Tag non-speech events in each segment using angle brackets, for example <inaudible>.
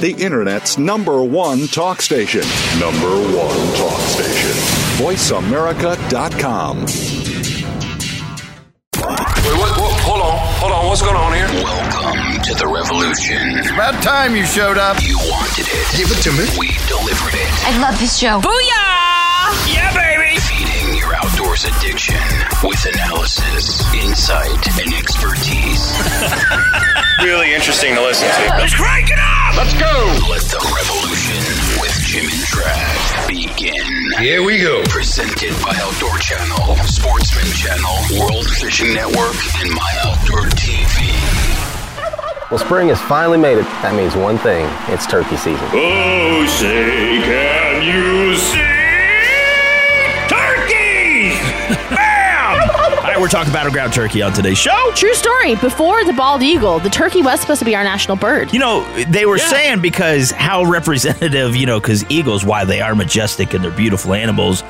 the Internet's number one talk station. Number one talk station. VoiceAmerica.com. Wait, what, what, hold on, hold on. What's going on here? Welcome to the revolution. It's about time you showed up. You wanted it. Give it to me. We delivered it. I love this show. Booyah! Yeah, baby! Feeding your outdoors addiction with analysis, insight, and expertise. <laughs> Really interesting to listen to. Let's crank it up! Let's go. Let the revolution with Jim and Trav begin. Here we go. Presented by Outdoor Channel, Sportsman Channel, World Fishing Network, and My Outdoor TV. Well, spring has finally made it. That means one thing it's turkey season. Oh, say, can you see right, we're talking battleground turkey on today's show. True story. Before the bald eagle, the turkey was supposed to be our national bird. You know, they were saying because how representative, you know, because eagles, why they are majestic and they're beautiful animals,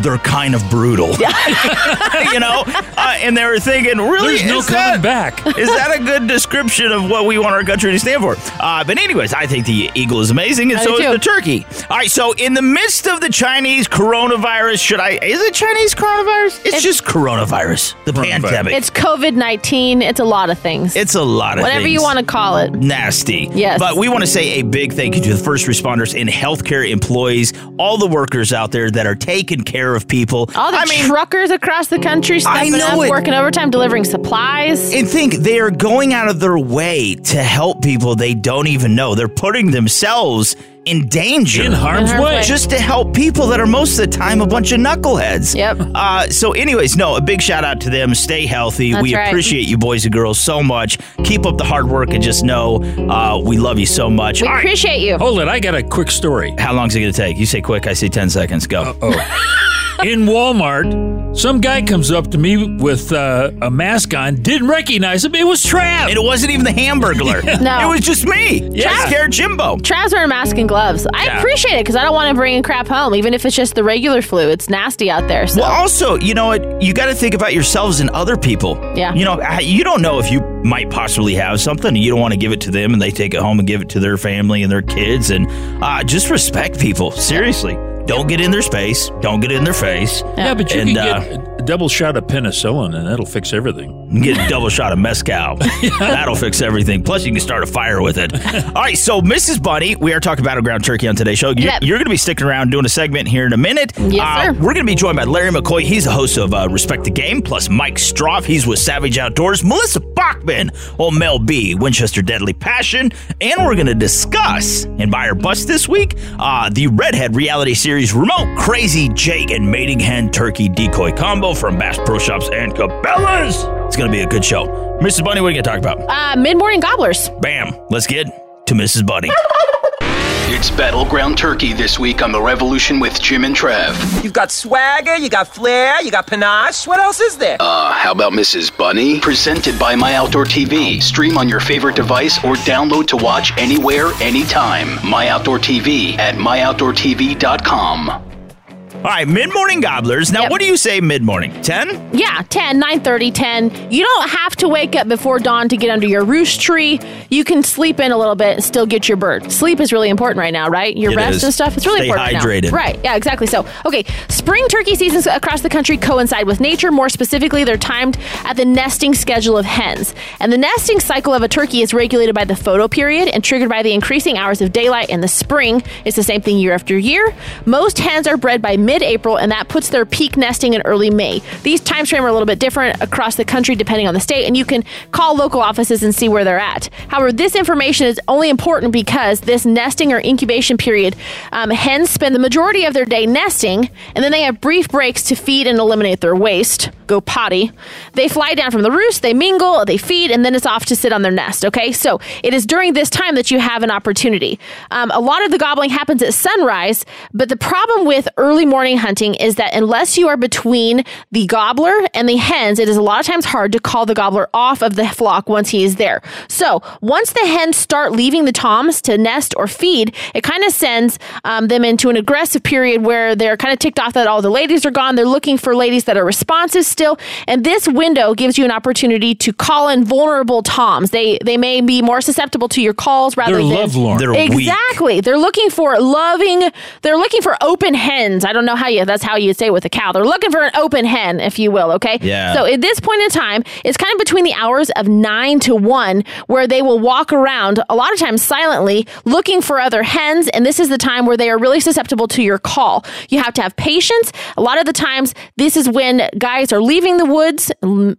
they're kind of brutal. <laughs> you know? Uh, and they were thinking, really? There's no is coming that- back. <laughs> Is that a good description of what we want our country to stand for? Uh, but, anyways, I think the eagle is amazing, and I so is too. the turkey. All right, so in the midst of the Chinese coronavirus, should I, is it Chinese coronavirus? It's, It's- just coronavirus, the pandemic. It's COVID 19. It's a lot of things. It's a lot of Whatever things. you want to call it. nasty. Yes. But we want to say a big thank you to the first responders and healthcare employees, all the workers out there that are taking care of people. All the I mean, truckers across the country stepping know up, it. working overtime, delivering supplies. and think they are going out of their way to help people they don't even know. They're putting themselves in danger. In harm's harm's way. way. just to help people that are most of the time a bunch of knuckleheads. Yep. Uh, so, anyways, no, a big shout out to them. Stay healthy. That's we right. appreciate you, boys and girls, so much. Keep up the hard work and just know uh, we love you so much. we All right. appreciate you. Hold it, I got a quick story. How long's it going to take? You say quick, I say 10 seconds. Go. Oh. <laughs> In Walmart, some guy comes up to me with uh, a mask on, didn't recognize him. It was Trav. And it wasn't even the Hamburglar. <laughs> No. It was just me. Yeah. Scared Jimbo. Trav's wearing a mask and gloves. I Yeah. appreciate it because I don't want to bring crap home, even if it's just the regular flu. It's nasty out there. So Well, also, you know what? You got to think about yourselves and other people. Yeah. You know, you don't know if you might possibly have something you don't want to give it to them and they take it home and give it to their family and their kids. And uh, just respect people. Seriously. Don't get in their space. Don't get in their face. yeah, but you And, can uh, get a double shot of penicillin and that'll fix everything. and get a double shot of mezcal. <laughs> That'll fix everything. Plus, you can start a fire with it. <laughs> All right, so Mrs. Bunny, we are talking battleground turkey on today's show. You, Yep. You're going to be sticking around doing a segment here in a minute. Yes, Uh, sir. We're going to be joined by Larry McCoy. He's the host of uh, Respect the Game, plus Mike Stroff. He's with Savage Outdoors. Melissa Bachman, old Mel B, Winchester Deadly Passion. And we're going to discuss, in Buy or Bust this week, uh, the Redhead reality series Remote Crazy Jake and Mating Hen Turkey Decoy Combo from Bass Pro Shops and Cabela's. It's going to be a good show. Mrs. Bunny, what are you going to talk about? uh, mid morning gobblers. Bam. Let's get to Mrs. Bunny. <laughs> It's Battleground Turkey this week on The Revolution with Jim and Trav. You've got swagger, you got flair, you got panache. What else is there? Uh, how about Mrs. Bunny? Presented by My Outdoor TV. Stream on your favorite device or download to watch anywhere, anytime. My Outdoor TV at myoutdoortv.com. All right, mid morning gobblers. Now, Yep. what do you say mid morning? 10? Yeah, 10, 9 10. You don't have to wake up before dawn to get under your roost tree. You can sleep in a little bit and still get your bird. Sleep is really important right now, right? Your It rest is. and stuff. It's really Stay important. right now. hydrated. Right. Yeah, exactly. So, okay, spring turkey seasons across the country coincide with nature. More specifically, they're timed at the nesting schedule of hens. And the nesting cycle of a turkey is regulated by the photo period and triggered by the increasing hours of daylight in the spring. It's the same thing year after year. Most hens are bred by mid April, and that puts their peak nesting in early May. These times frame are a little bit different across the country depending on the state, and you can call local offices and see where they're at. However, this information is only important because this nesting or incubation period, um, hens spend the majority of their day nesting, and then they have brief breaks to feed and eliminate their waste, go potty. They fly down from the roost, they mingle, they feed, and then it's off to sit on their nest. Okay, so it is during this time that you have an opportunity. Um, a lot of the gobbling happens at sunrise, but the problem with early morning morning hunting is that unless you are between the gobbler and the hens, it is a lot of times hard to call the gobbler off of the flock once he is there. So once the hens start leaving the toms to nest or feed, it kind of sends um, them into an aggressive period where they're kind of ticked off that all the ladies are gone. They're looking for ladies that are responsive still, and this window gives you an opportunity to call in vulnerable toms. They they may be more susceptible to your calls rather They're than lovelorn. They're weak. exactly. They're looking for loving. They're looking for open hens. I don't know how you. That's how you say it with a cow. They're looking for an open hen, if you will. Okay. Yeah. So at this point in time, it's kind of between the hours of nine to one, where they will walk around a lot of times silently, looking for other hens, and this is the time where they are really susceptible to your call. You have to have patience. A lot of the times, this is when guys are leaving the woods.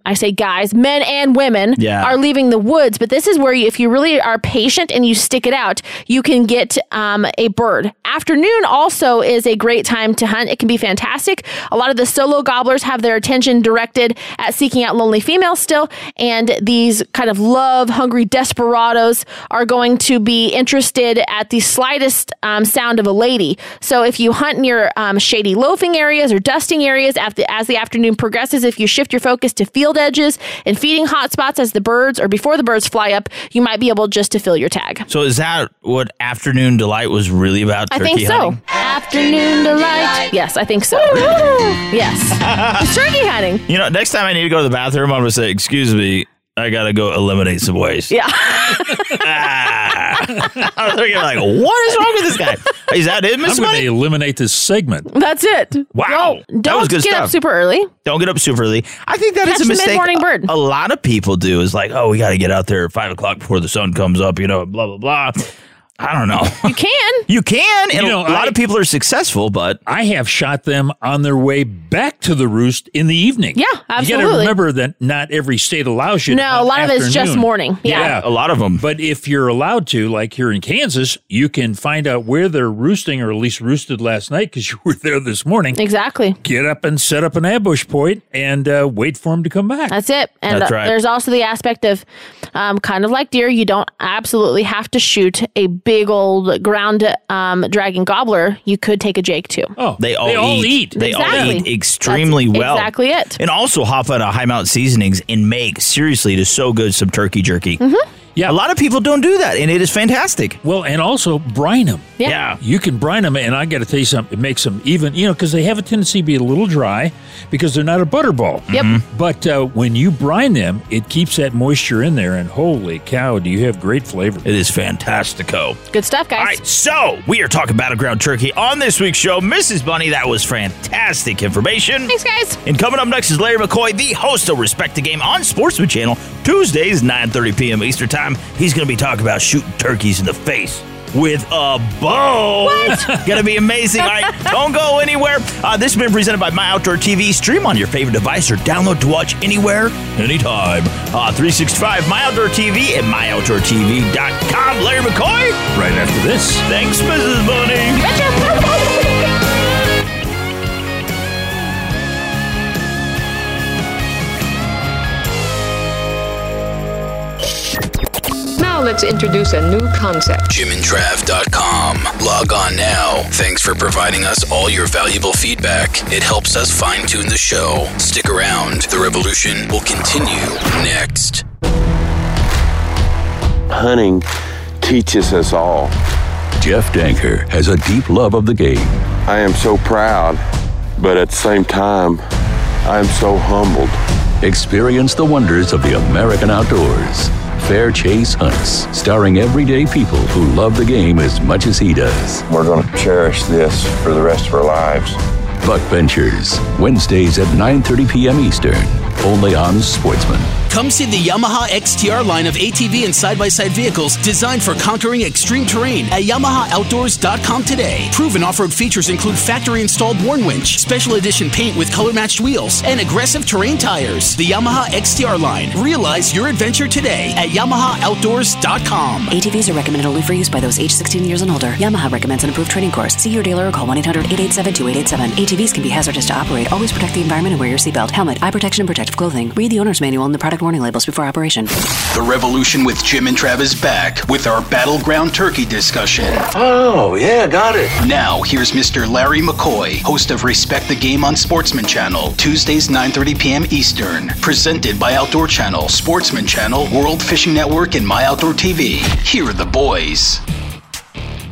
I say guys, men and women Yeah. are leaving the woods, but this is where you, if you really are patient and you stick it out, you can get um, a bird. Afternoon also is a great time to hunt. It can be fantastic. A lot of the solo gobblers have their attention directed at seeking out lonely females still, and these kind of love hungry desperados are going to be interested at the slightest um, sound of a lady. So if you hunt near um, shady loafing areas or dusting areas after, as the afternoon progresses, if you shift your focus to field edges and feeding hot spots as the birds or before the birds fly up, you might be able just to fill your tag. So is that what afternoon delight was really about? I think so. hunting? Afternoon delight. Yes, I think so. yes. <laughs> It's turkey hunting. You know, next time I need to go to the bathroom, I'm gonna say, "Excuse me, I gotta go eliminate some waste." Yeah. Ah. <laughs> I was thinking, like, what is wrong with this guy? Is that it, I'm going Money? to eliminate this segment. That's it. Wow. Don't, That was don't good get up stuff. super early. Don't get up super early. I think that is Catch a the mistake. mid-morning bird. A lot of people do is like, oh, we got to get out there at five o'clock before the sun comes up. You know, blah blah blah. I don't know. You can. <laughs> You can, and You know, a lot I- of people are successful, but I have shot them on their way back to the roost in the evening. Yeah, You got to absolutely. remember that not every state allows you. to No, a hunt lot of it's just afternoon. morning. Yeah. a lot of them. But if you're allowed to, like here in Kansas, you can find out where they're roosting or at least roosted last night because <laughs> you were there this morning. Exactly. Get up and set up an ambush point and uh, wait for them to come back. That's it. And That's uh, right. there's also the aspect of um, kind of like deer, you don't absolutely have to shoot a big old ground um, dragon gobbler. You could take a jake too. oh, They all, eat. They all eat extremely That's well. exactly it. And also hop on a High Mountain Seasonings and make seriously it is so good some turkey jerky. Mm-hmm. Yeah. A lot of people don't do that, and it is fantastic. Well, and also brine them. Yeah. Yeah. You can brine them, and I got to tell you something. It makes them even, you know, because they have a tendency to be a little dry because they're not a butterball. Yep. Mm-hmm. But uh, when you brine them, it keeps that moisture in there, and holy cow, do you have great flavor? It is fantastico. Good stuff, guys. All right, so we are talking battleground turkey on this week's show. Mrs. Bunny, that was fantastic information. Thanks, guys. And coming up next is Larry McCoy, the host of Respect the Game on Sportsman Channel, Tuesdays, 9.30 p.m. Eastern Time. He's going to be talking about shooting turkeys in the face with a bow. What? <laughs> Gonna be amazing. All right, don't go anywhere. Uh, this has been presented by My Outdoor TV. Stream on your favorite device or download to watch anywhere, anytime. Uh, 365 My Outdoor TV and MyOutdoorTV.com. Larry McCoy, Right after this. thanks, Mrs. Bunny. Now let's introduce a new concept. JimandTrav.com. Log on now. Thanks for providing us all your valuable feedback. It helps us fine tune the show. Stick around. The revolution will continue next. Hunting teaches us all. Jeff Danker has a deep love of the game. I am so proud, but at the same time, I am so humbled. Experience the wonders of the American outdoors. Fair Chase Hunts, starring everyday people who love the game as much as he does. We're going to cherish this for the rest of our lives. Buck Ventures, Wednesdays at 9:30 p.m. Eastern, only on Sportsman. Come see the Yamaha XTR line of ATV and side by side vehicles designed for conquering extreme terrain at YamahaOutdoors.com today. Proven off road features include factory installed WARN winch, special edition paint with color matched wheels, and aggressive terrain tires. The Yamaha XTR line. Realize your adventure today at YamahaOutdoors.com. ATVs are recommended only for use by those age 16 years and older. Yamaha recommends an approved training course. See your dealer or call 1 800 887 2887. ATVs can be hazardous to operate. Always protect the environment and wear your seatbelt, helmet, eye protection, and protective clothing. Read the owner's manual and the product Contact warning labels before operation. The Revolution with Jim and Travis back with our Battleground Turkey discussion. Oh, yeah, got it. Now, here's Mr. Larry McCoy, host of Respect the Game on Sportsman Channel, Tuesdays 9:30 p.m. Eastern, presented by Outdoor Channel, Sportsman Channel, World Fishing Network, and My Outdoor TV. Here are the boys.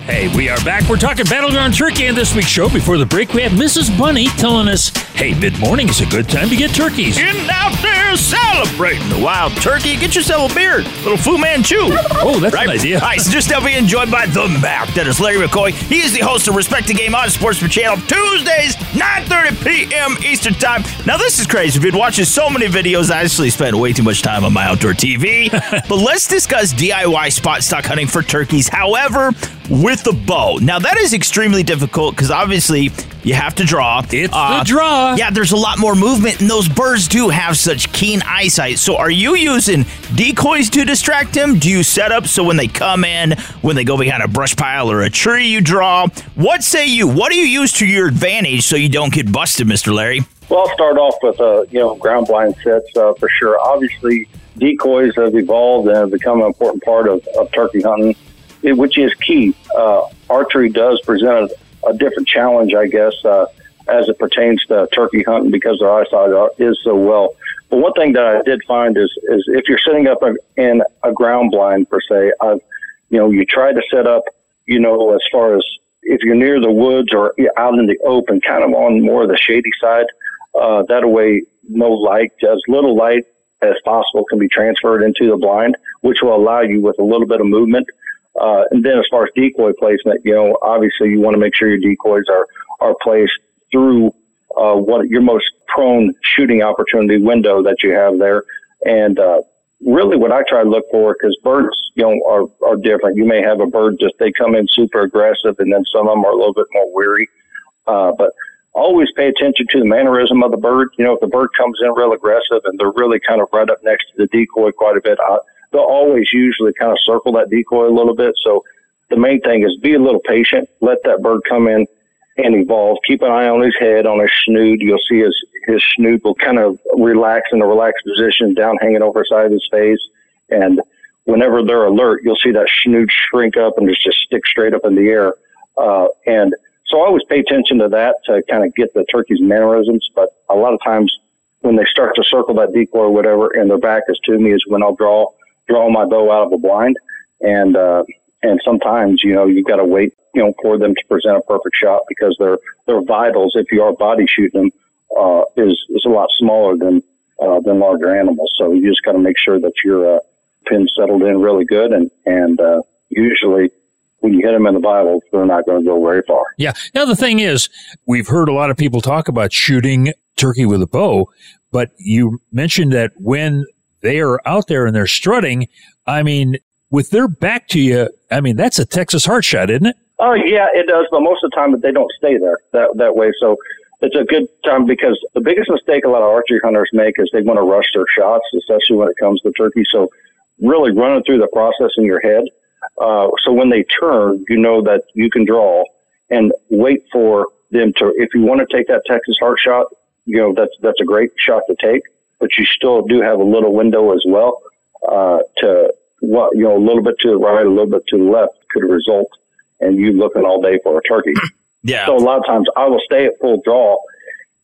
Hey, we are back. We're talking Battleground Turkey on this week's show. Before the break, we have Mrs. Bunny telling us, hey, mid morning is a good time to get turkeys. Getting out there celebrating the wild turkey. Get yourself a beer. Little Fu Manchu. Oh, that's right? an idea. All right, so just now being joined by the Map. That is Larry McCoy. He is the host of Respect the Game on Sportsman Channel, Tuesdays, 9.30 p.m. Eastern Time. Now, this is crazy. We've been watching so many videos. I actually spent way too much time on my outdoor TV. <laughs> but let's discuss DIY spot stock hunting for turkeys. However, with the bow. Now, that is extremely difficult because obviously you have to draw. It's the draw. Yeah, there's a lot more movement, and those birds do have such keen eyesight. So, are you using decoys to distract them? Do you set up so when they come in, when they go behind a brush pile or a tree, you draw? What say you? What do you use to your advantage so you don't get busted, Mr. Larry? Well, I'll start off with uh, you know ground blind sets uh, for sure. Obviously, decoys have evolved and have become an important part of, of turkey hunting, it- which is key. Uh, archery does present a, a different challenge, I guess, uh, as it pertains to turkey hunting because their eyesight is so well. But one thing that I did find is is if you're setting up a, in a ground blind per se, I've you know you try to set up you know as far as if you're near the woods or out in the open, kind of on more of the shady side. Uh, that way, no light, as little light as possible can be transferred into the blind, which will allow you with a little bit of movement. Uh, and then as far as decoy placement, you know, obviously you want to make sure your decoys are, are placed through, uh, what your most prone shooting opportunity window that you have there. And, uh, really what I try to look for, because birds, you know, are, are different. You may have a bird just, they come in super aggressive and then some of them are a little bit more weary. Uh, but always pay attention to the mannerism of the bird. You know, if the bird comes in real aggressive and they're really kind of right up next to the decoy quite a bit, I, they'll always usually kind of circle that decoy a little bit. So the main thing is be a little patient. Let that bird come in and evolve. Keep an eye on his head, on his snood. You'll see his, his snoot will kind of relax in a relaxed position down hanging over the side of his face. And whenever they're alert, you'll see that snood shrink up and just, just stick straight up in the air. Uh, and so I always pay attention to that to kind of get the turkey's mannerisms. But a lot of times when they start to circle that decoy or whatever and their back is to me is when I'll draw, draw my bow out of a blind. And, uh, and sometimes, you know, you've got to wait, you know, for them to present a perfect shot because their, their vitals, if you are body shooting them, uh, is, is a lot smaller than, uh, than larger animals. So you just got to make sure that your, uh, pin settled in really good. And, and, uh, usually when you hit them in the vitals, they're not going to go very far. Yeah. Now, the thing is, we've heard a lot of people talk about shooting turkey with a bow, but you mentioned that when they are out there and they're strutting, I mean, with their back to you, I mean, that's a Texas heart shot, isn't it? Oh yeah, it does, but most of the time they don't stay there that that way. So it's a good time because the biggest mistake a lot of archery hunters make is they want to rush their shots, especially when it comes to turkey. So really running through the process in your head. Uh, so when they turn, you know that you can draw and wait for them to. If you want to take that Texas heart shot, you know that's that's a great shot to take, but you still do have a little window as well uh, to what you know a little bit to the right, a little bit to the left could result in you looking all day for a turkey. <clears throat> Yeah. So a lot of times I will stay at full draw,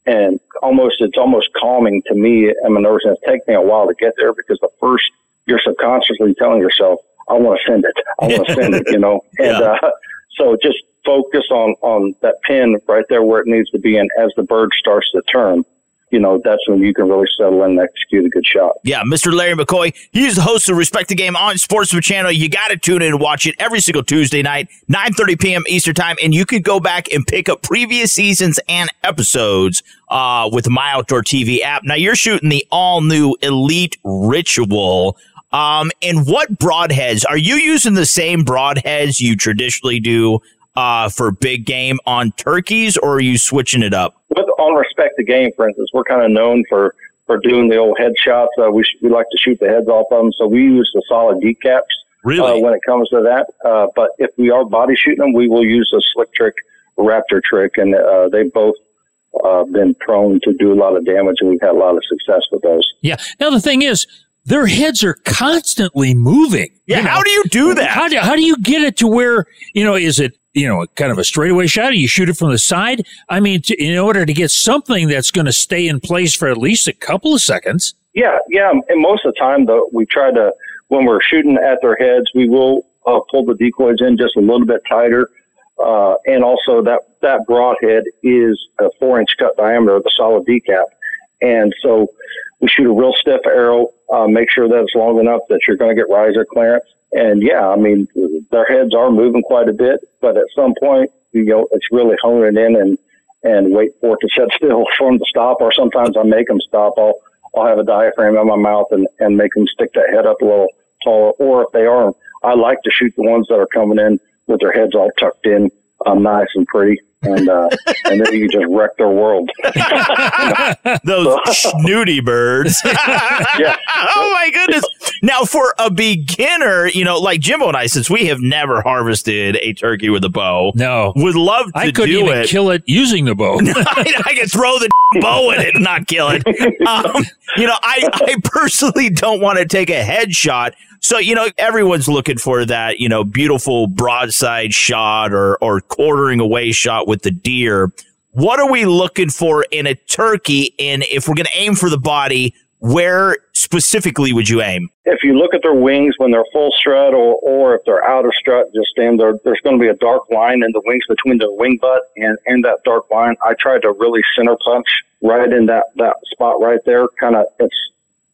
and almost it's almost calming to me. I'm a nervous, and it's taken me a while to get there because the first you're subconsciously telling yourself, "I want to send it. I want to <laughs> send it," you know, and Yeah. uh, so just focus on on that pin right there where it needs to be, and as the bird starts to turn, you know, that's when you can really settle in and execute a good shot. Yeah, Mr. Larry McCoy. He's the host of Respect the Game on Sportsman Channel. You got to tune in and watch it every single Tuesday night, 9.30 p.m. Eastern Time. And you could go back and pick up previous seasons and episodes uh, with My Outdoor TV app. Now, you're shooting the all-new Elite Ritual. Um, and what broadheads? Are you using the same broadheads you traditionally do uh, for big game on turkeys, or are you switching it up? with on respect the game, for instance, we're kind of known for for doing the old headshots. Uh, we sh- we like to shoot the heads off of them, so we use the solid decaps. Really? Uh, when it comes to that, uh, but if we are body shooting them, we will use a slick trick, raptor trick, and uh, they've both uh, been prone to do a lot of damage, and we've had a lot of success with those. Yeah. Now, the thing is, their heads are constantly moving. Yeah, you know? how do you do that? How do, how do you get it to where, you know, is it, you know, kind of a straightaway shot? Or you shoot it from the side? I mean, to, in order to get something that's going to stay in place for at least a couple of seconds. Yeah, yeah. And most of the time, though, we try to, when we're shooting at their heads, we will uh, pull the decoys in just a little bit tighter. Uh, and also that, that broadhead is a four inch cut diameter of the solid decap. And so we shoot a real stiff arrow, uh, make sure that it's long enough that you're going to get riser clearance. And yeah, I mean, their heads are moving quite a bit, but at some point, you know, it's really honing in and, and wait for it to set still <laughs> for them to stop. Or sometimes I make them stop. I'll, I'll have a diaphragm in my mouth and, and make them stick that head up a little taller. Or if they are, I like to shoot the ones that are coming in with their heads all tucked in, um, nice and pretty. And, uh, and then you just wreck their world. <laughs> Those snooty birds. <laughs> yeah. Oh my goodness. Now for a beginner, you know, like Jimbo and I, since we have never harvested a turkey with a bow, no, would love to I couldn't do even it. kill it using the bow. <laughs> I, I can throw the bow at it and not kill it. Um, you know, I, I personally don't want to take a headshot. So, you know, everyone's looking for that, you know, beautiful broadside shot or, or quartering away shot with the deer. What are we looking for in a turkey? And if we're going to aim for the body, where specifically would you aim? if you look at their wings when they're full strut or, or if they're out of strut, just stand there. There's going to be a dark line in the wings between the wing butt and, and that dark line. I tried to really center punch right in that, that spot right there. Kind of, it's,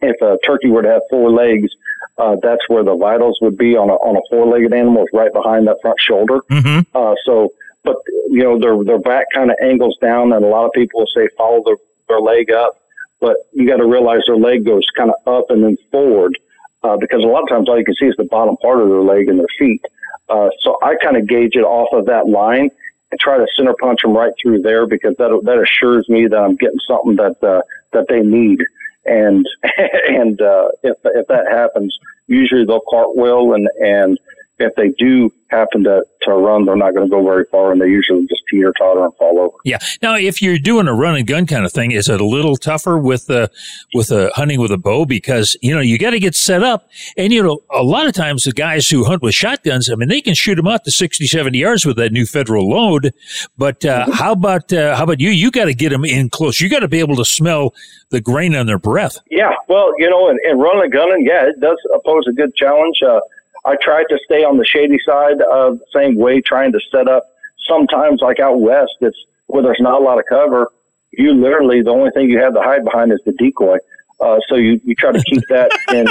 if a turkey were to have four legs, uh, that's where the vitals would be on a, on a four-legged animal, is right behind that front shoulder. Mm-hmm. Uh, so, but you know, their their back kind of angles down, and a lot of people will say follow their, their leg up, but you got to realize their leg goes kind of up and then forward, uh, because a lot of times all you can see is the bottom part of their leg and their feet. Uh, so I kind of gauge it off of that line and try to center punch them right through there because that that assures me that I'm getting something that uh, that they need. And <laughs> and uh, if if that happens, usually they'll cartwheel and and if they do happen to, to run, they're not going to go very far, and they usually just teeter totter and fall over. Yeah. Now, if you're doing a run and gun kind of thing, is it a little tougher with the with the hunting with a bow because you know you got to get set up, and you know a lot of times the guys who hunt with shotguns, I mean, they can shoot them out to 60, 70 yards with that new federal load, but uh, how about uh, how about you? You got to get them in close. You got to be able to smell the grain on their breath. Yeah, well, you know, and, and running and gunning, yeah, it does pose a good challenge. Uh, I tried to stay on the shady side of the same way, trying to set up. Sometimes, like out west, it's where there's not a lot of cover. You literally the only thing you have to hide behind is the decoy. Uh, so you, you try to keep that <laughs> in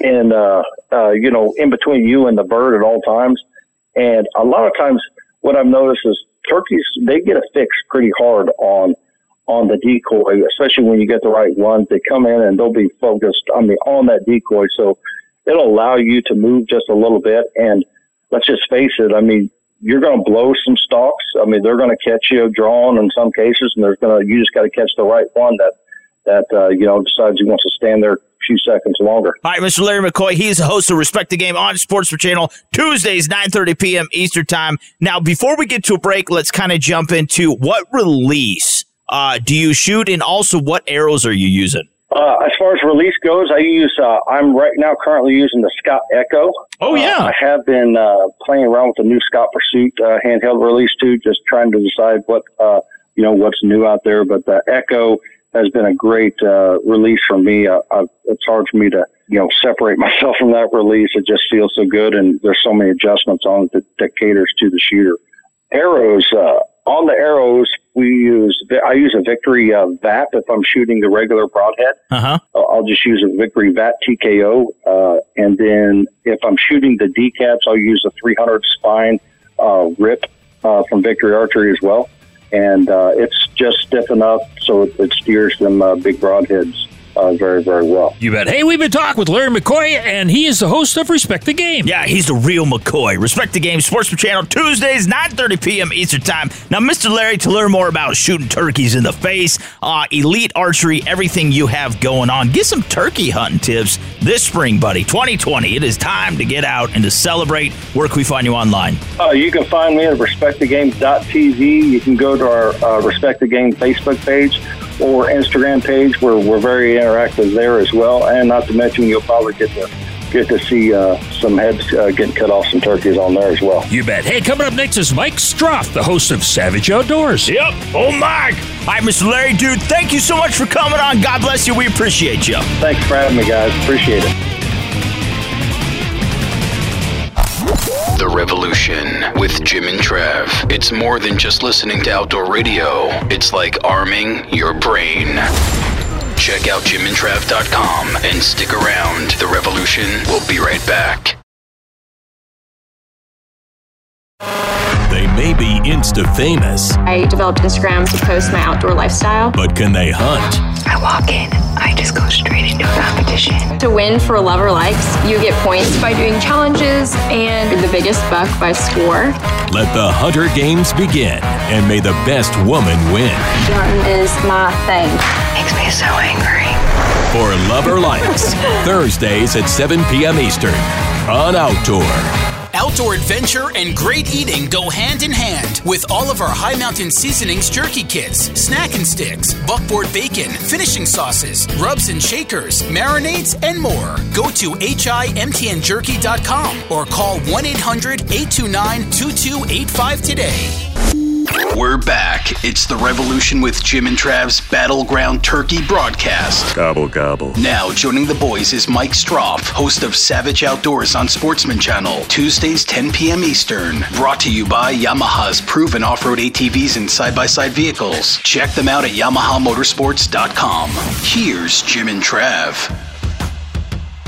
in uh, uh, you know in between you and the bird at all times. And a lot of times, what I've noticed is turkeys they get a fix pretty hard on on the decoy, especially when you get the right ones. They come in and they'll be focused on the on that decoy. So it'll allow you to move just a little bit. And let's just face it, I mean, you're going to blow some stalks. I mean, they're going to catch you drawn in some cases, and there's going to you just got to catch the right one that that uh, you know decides he wants to stand there a few seconds longer. All right, Mr. Larry McCoy. He's the host of Respect the Game on Sportsman Channel Tuesdays, 9:30 p.m. Eastern Time. Now, before we get to a break, let's kind of jump into what release uh, do you shoot, and also what arrows are you using? Uh, as far as release goes, I use, uh, I'm right now currently using the Scott Echo. Oh, yeah. Uh, I have been, uh, playing around with the new Scott Pursuit, uh, handheld release too, just trying to decide what, uh, you know, what's new out there. But the Echo has been a great, uh, release for me. I, I, it's hard for me to, you know, separate <laughs> myself from that release. It just feels so good. And there's so many adjustments on it that, that caters to the shooter. Arrows, uh, on the arrows, we use, I use a Victory uh, VAP if I'm shooting the regular broadhead. Uh-huh. Uh, I'll just use a Victory VAP TKO. Uh, and then if I'm shooting the decaps, I'll use a 300 spine uh, rip uh, from Victory Archery as well. And uh, it's just stiff enough so it, it steers them uh, big broadheads uh, very, very well. You bet. Hey, we've been talking with Larry McCoy, and he is the host of Respect the Game. Yeah, he's the real McCoy. Respect the Game Sportsman Channel Tuesdays, 9:30 p.m. Eastern Time. Now, Mr. Larry, to learn more about shooting turkeys in the face, uh, elite archery, everything you have going on, get some turkey hunting tips this spring, buddy. 2020. It is time to get out and to celebrate. Where can we find you online? Uh, you can find me at respectthegame.tv. You can go to our uh, Respect the Game Facebook page, or Instagram page where we're very interactive there as well. And not to mention, you'll probably get to get to see uh, some heads uh, getting cut off some turkeys on there as well. You bet. Hey, coming up next is Mike Stroff, the host of Savage Outdoors. Yep. Oh, Mike. Hi, Mr. Larry, dude. Thank you so much for coming on. God bless you. We appreciate you. Thanks for having me, guys. Appreciate it. The Revolution with Jim and Trav. It's more than just listening to outdoor radio, it's like arming your brain. Check out jimandtrav.com and stick around. The Revolution will be right back. They may be Insta famous, I developed Instagram to post my outdoor lifestyle. but can they hunt? I walk in, I just go straight into a competition. To win for Love or Likes, you get points by doing challenges and the biggest buck by score. Let the Hunter Games begin, and may the best woman win. Hunting is my thing. Makes me so angry. For Love or Likes, <laughs> Thursdays at 7 p.m. Eastern on Outdoor. Outdoor adventure and great eating go hand in hand with all of our High Mountain Seasonings jerky kits, snack and sticks, buckboard bacon, finishing sauces, rubs and shakers, marinades, and more. Go to HIMTNJerky.com or call 1 800 829 2285 today. We're back. It's the Revolution with Jim and Trav's Battleground Turkey broadcast. Gobble, gobble. Now, joining the boys is Mike Stroff, host of Savage Outdoors on Sportsman Channel, Tuesdays 10 p.m. Eastern. Brought to you by Yamaha's proven off-road ATVs and side-by-side vehicles. Check them out at YamahaMotorsports.com. Here's Jim and Trav.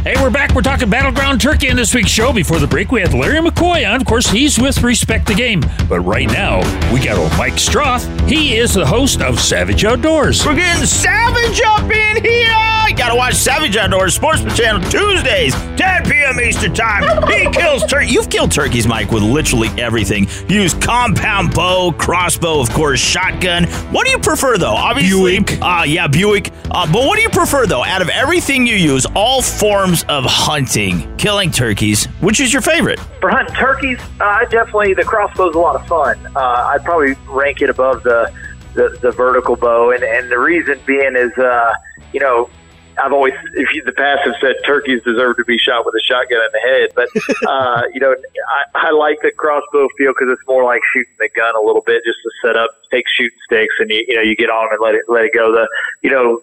Hey, we're back. We're talking Battleground Turkey in this week's show. Before the break, we had Larry McCoy on. Of course, he's with Respect the Game. But right now, we got old Mike Stroff. He is the host of Savage Outdoors. We're getting savage up in here. You gotta watch Savage Outdoors Sportsman Channel Tuesdays, 10 p.m. Eastern Time. He <laughs> kills turkey. You've killed turkeys, Mike, with literally everything. You use compound bow, crossbow, of course, shotgun. What do you prefer, though? Obviously, Buick. Uh, yeah, Buick. Uh, but what do you prefer, though? Out of everything you use, all forms of hunting, killing turkeys, which is your favorite? For hunting turkeys, uh, definitely the crossbow's a lot of fun. Uh, I'd probably rank it above the, the, the vertical bow, and, and the reason being is, uh, you know, I've always, if you, the past have said turkeys deserve to be shot with a shotgun in the head, but <laughs> uh, you know, I, I like the crossbow feel because it's more like shooting the gun a little bit, just to set up, take shooting sticks, and you, you know, you get on and let it let it go. The you know,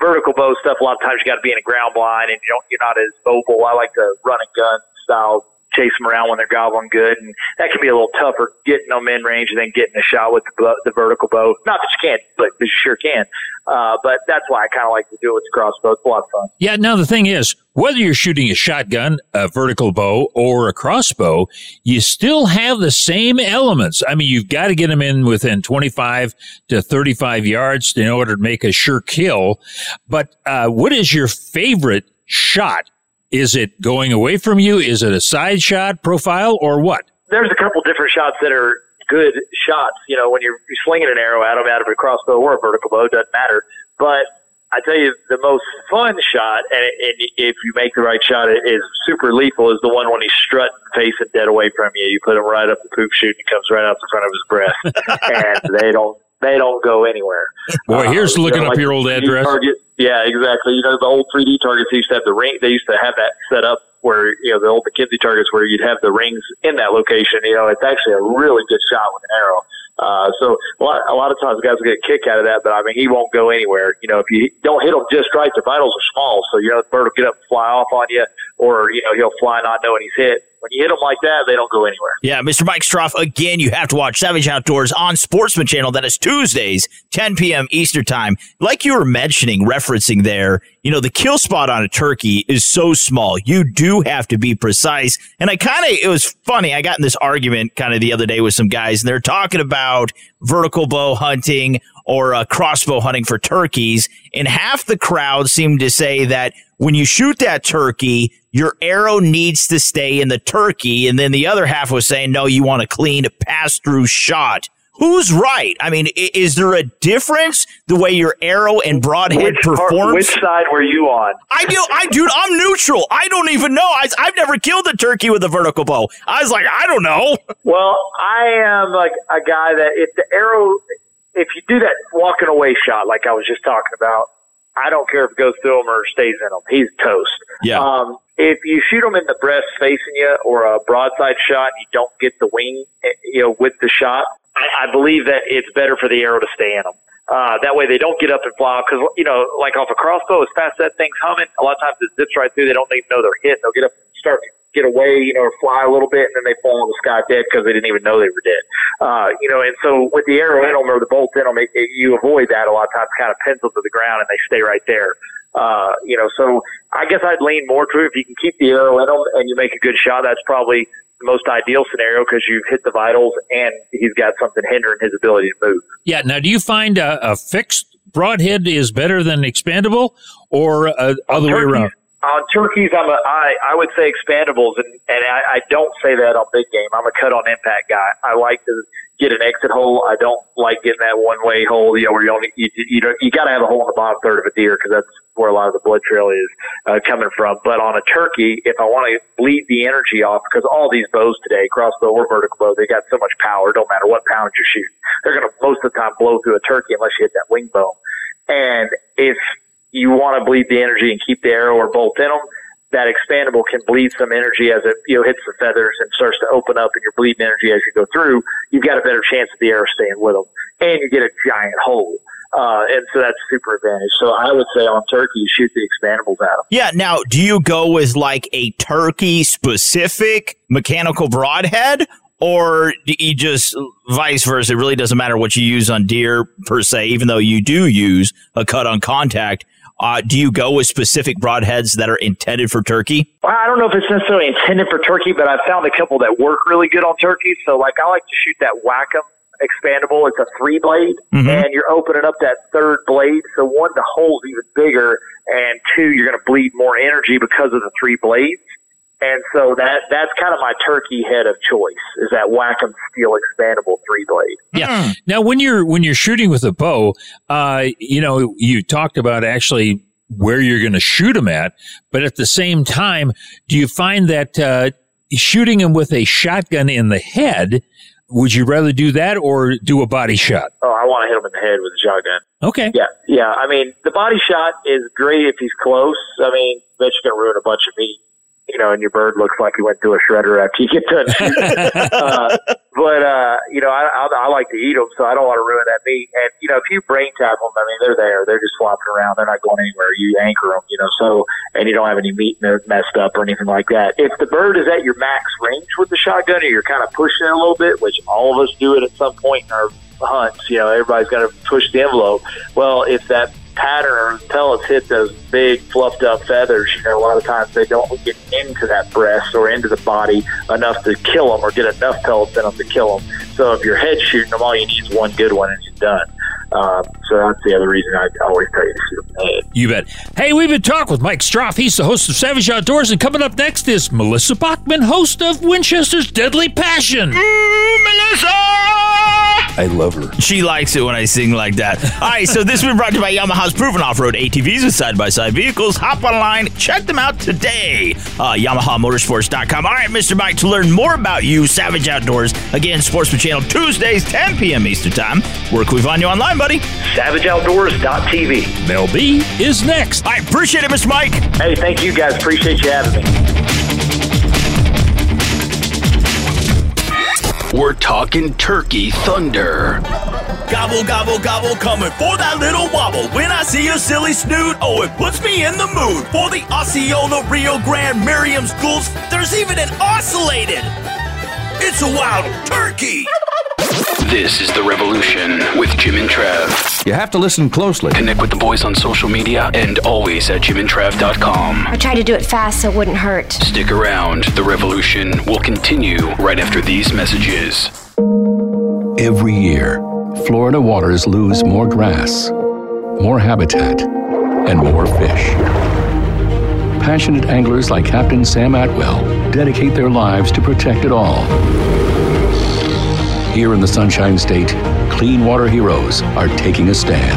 vertical bow stuff. A lot of times you got to be in a ground blind, and you don't, you're not as mobile. I like to run and gun style. Chase them around when they're gobbling good, and that can be a little tougher getting them in range and then getting a shot with the, the vertical bow. Not that you can't, but you sure can. Uh, but that's why I kind of like to do it with the crossbow. It's a lot of fun. Yeah, now the thing is, whether you're shooting a shotgun, a vertical bow, or a crossbow, you still have the same elements. I mean, you've got to get them in within 25 to 35 yards in order to make a sure kill. But uh, what is your favorite shot? Is it going away from you? Is it a side shot profile or what? there's a couple different shots that are good shots. You know, when you're, you're slinging an arrow at them out of a crossbow or a vertical bow, it doesn't matter. But I tell you, the most fun shot, and, and if you make the right shot, it is super lethal. Is the one when he's strutting, facing dead away from you. You put him right up the poop chute, and he comes right out the front of his breast, <laughs> and they don't they don't go anywhere. Boy, here's Uh, looking you know, up like your old address. Target, yeah, exactly. You know, the old 3D targets used to have the ring. They used to have that set up where you know the old McKenzie targets where you'd have the rings in that location. You know, it's actually a really good shot with an arrow. Uh, so a lot, a lot of times guys will get a kick out of that, but I mean, he won't go anywhere. You know, if you don't hit him just right, the vitals are small. So, you know, the bird will get up and fly off on you, or, you know, he'll fly not knowing he's hit. When you hit them like that, they don't go anywhere. Yeah, Mr. Mike Stroff, again, you have to watch Savage Outdoors on Sportsman Channel. That is Tuesdays, 10 p.m. Eastern Time. Like you were mentioning, referencing there, you know, the kill spot on a turkey is so small. You do have to be precise. And I kind of, it was funny. I got in this argument kind of the other day with some guys, and they're talking about vertical bow hunting or uh, crossbow hunting for turkeys. And half the crowd seemed to say that when you shoot that turkey, your arrow needs to stay in the turkey. And then the other half was saying, no, you want a clean pass through shot. Who's right? I mean, is there a difference the way your arrow and broadhead Which part- performs? which side were you on? I do. I dude, I'm neutral. I don't even know. I, I've never killed a turkey with a vertical bow. I was like, I don't know. Well, I am like a guy that if the arrow if you do that walking away shot like I was just talking about, I don't care if it goes through him or stays in him. He's toast. Yeah. Um, if you shoot him in the breast facing you or a broadside shot, you don't get the wing, eh, you know, with the shot. I, I believe that it's better for the arrow to stay in them. Uh, that way they don't get up and fly because, you know, like off a crossbow, as fast as that thing's humming, a lot of times it zips right through. They don't even know they're hit. They'll get up and start get away, you know, or fly a little bit, and then they fall in the sky dead because they didn't even know they were dead. Uh, you know, and so with the arrow in them or the bolt in them, it, it, you avoid that a lot of times, kind of pins them to the ground and they stay right there. Uh, you know, so I guess I'd lean more to. If you can keep the arrow in them and you make a good shot, that's probably the most ideal scenario because you've hit the vitals and he's got something hindering his ability to move. Yeah. Now, do you find a, a fixed broadhead is better than expandable, or uh, other way around? On turkeys, I'm a, I, I would say expandables, and, and I, I don't say that on big game. I'm a cut on impact guy. I like to get an exit hole. I don't like getting that one way hole, you know, where you only, you, you, know, you got to have a hole in the bottom third of a deer because that's where a lot of the blood trail is uh, coming from. But on a turkey, if I want to bleed the energy off, because all these bows today, crossbow or vertical bow, they got so much power, don't matter what pound you're shooting. They're going to most of the time blow through a turkey unless you hit that wing bone. And if you want to bleed the energy and keep the arrow or bolt in them, that expandable can bleed some energy as it you know hits the feathers and starts to open up, and you're bleeding energy as you go through. You've got a better chance of the arrow staying with them, and you get a giant hole. Uh, and so that's super advantage. So I would say on turkey, shoot the expandables at them. Yeah. Now, do you go with like a turkey specific mechanical broadhead? Or do you just vice versa? It really doesn't matter what you use on deer per se, even though you do use a cut on contact. Uh, do you go with specific broadheads that are intended for turkey? Well, I don't know if it's necessarily intended for turkey, but I've found a couple that work really good on turkey. So, like, I like to shoot that Wac'em expandable. It's a three blade, Mhm. and you're opening up that third blade. So, one, the hole's even bigger, and two, you're going to bleed more energy because of the three blades. And so that that's kind of my turkey head of choice is that Wac'em steel expandable three blade. Yeah. Now, when you're when you're shooting with a bow, uh, you know, you talked about actually where you're going to shoot them at, but at the same time, do you find that uh, shooting them with a shotgun in the head? Would you rather do that or do a body shot? Oh, I want to hit him in the head with a shotgun. Okay. Yeah, yeah. I mean, the body shot is great if he's close. I mean, bet you're gonna ruin a bunch of meat. You know, and your bird looks like he went through a shredder after you get done shooting. <laughs> uh, but uh, you know, I, I, I like to eat them, so I don't want to ruin that meat. And you know, if you brain tap them, I mean, they're there. They're just flopping around. They're not going anywhere. You anchor them, you know. So, and you don't have any meat messed up or anything like that. If the bird is at your max range with the shotgun, or you're kind of pushing it a little bit, which all of us do it at some point in our hunts. You know, everybody's got to push the envelope. Well, if that pattern pellets hit those big fluffed up feathers, you know, a lot of times they don't get into that breast or into the body enough to kill them or get enough pellets in them to kill them. So if you're head shooting them, all you need is one good one and you're done. Um, so that's the other reason I always tell you to shoot them in. You bet. Hey, we've been talking with Mike Stroff. He's the host of Savage Outdoors, and coming up next is Melissa Bachman, host of Winchester's Deadly Passion. Melissa I love her. She likes it when I sing like that. <laughs> All right, so this has been brought to you by Yamaha's proven off-road ATVs with side-by-side vehicles. Hop online, check them out today. Uh, YamahaMotorsports.com. All right, Mr. Mike, to learn more about you, Savage Outdoors, again, Sportsman Channel, Tuesdays, 10 p.m. Eastern Time. Where can we find you online, buddy? SavageOutdoors.tv. Mel B is next. I appreciate it, Mr. Mike. Hey, thank you guys. Appreciate you having me. We're talking turkey thunder. Gobble, gobble, gobble, coming for that little wobble. When I see a silly snoot, oh, it puts me in the mood. For the Osceola, Rio Grande, Merriam schools, there's even an ocellated. It's a wild turkey. This is The Revolution with Jim and Trav. You have to listen closely. Connect with the boys on social media and always at jimandtrav.com. I tried to do it fast so it wouldn't hurt. Stick around. The Revolution will continue right after these messages. Every year, Florida waters lose more grass, more habitat, and more fish. Passionate anglers like Captain Sam Atwell dedicate their lives to protect it all. Here in the Sunshine State, clean water heroes are taking a stand.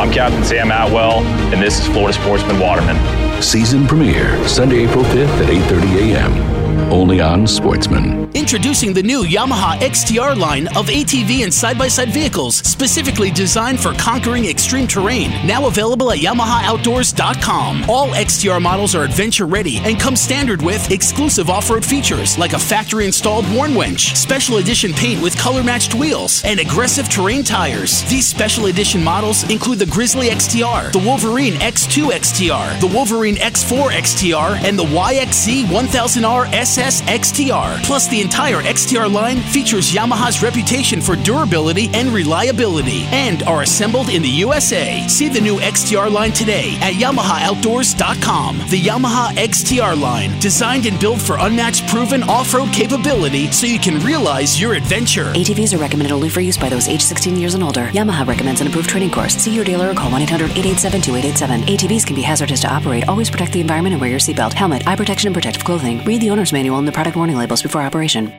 I'm Captain Sam Atwell, and this is Florida Sportsman Waterman. Season premiere Sunday, April 5th at 8:30 a.m. only on Sportsman. Introducing the new Yamaha XTR line of ATV and side by side vehicles specifically designed for conquering extreme terrain. Now available at YamahaOutdoors.com. All XTR models are adventure ready and come standard with exclusive off road features like a factory installed WARN winch, special edition paint with color matched wheels, and aggressive terrain tires. These special edition models include the Grizzly XTR, the Wolverine X2 XTR, the Wolverine X4 XTR, and the YXZ 1000R SS XTR. Plus, the entire XTR line features Yamaha's reputation for durability and reliability and are assembled in the USA. See the new XTR line today at YamahaOutdoors.com. The Yamaha XTR line, designed and built for unmatched proven off road capability so you can realize your adventure. ATVs are recommended only for use by those age 16 years and older. Yamaha recommends an approved training course. See your dealer or call 1 800 887 2887. ATVs can be hazardous to operate. Always protect the environment and wear your seatbelt, helmet, eye protection, and protective clothing. Read the owner's manual and the product warning labels before operation.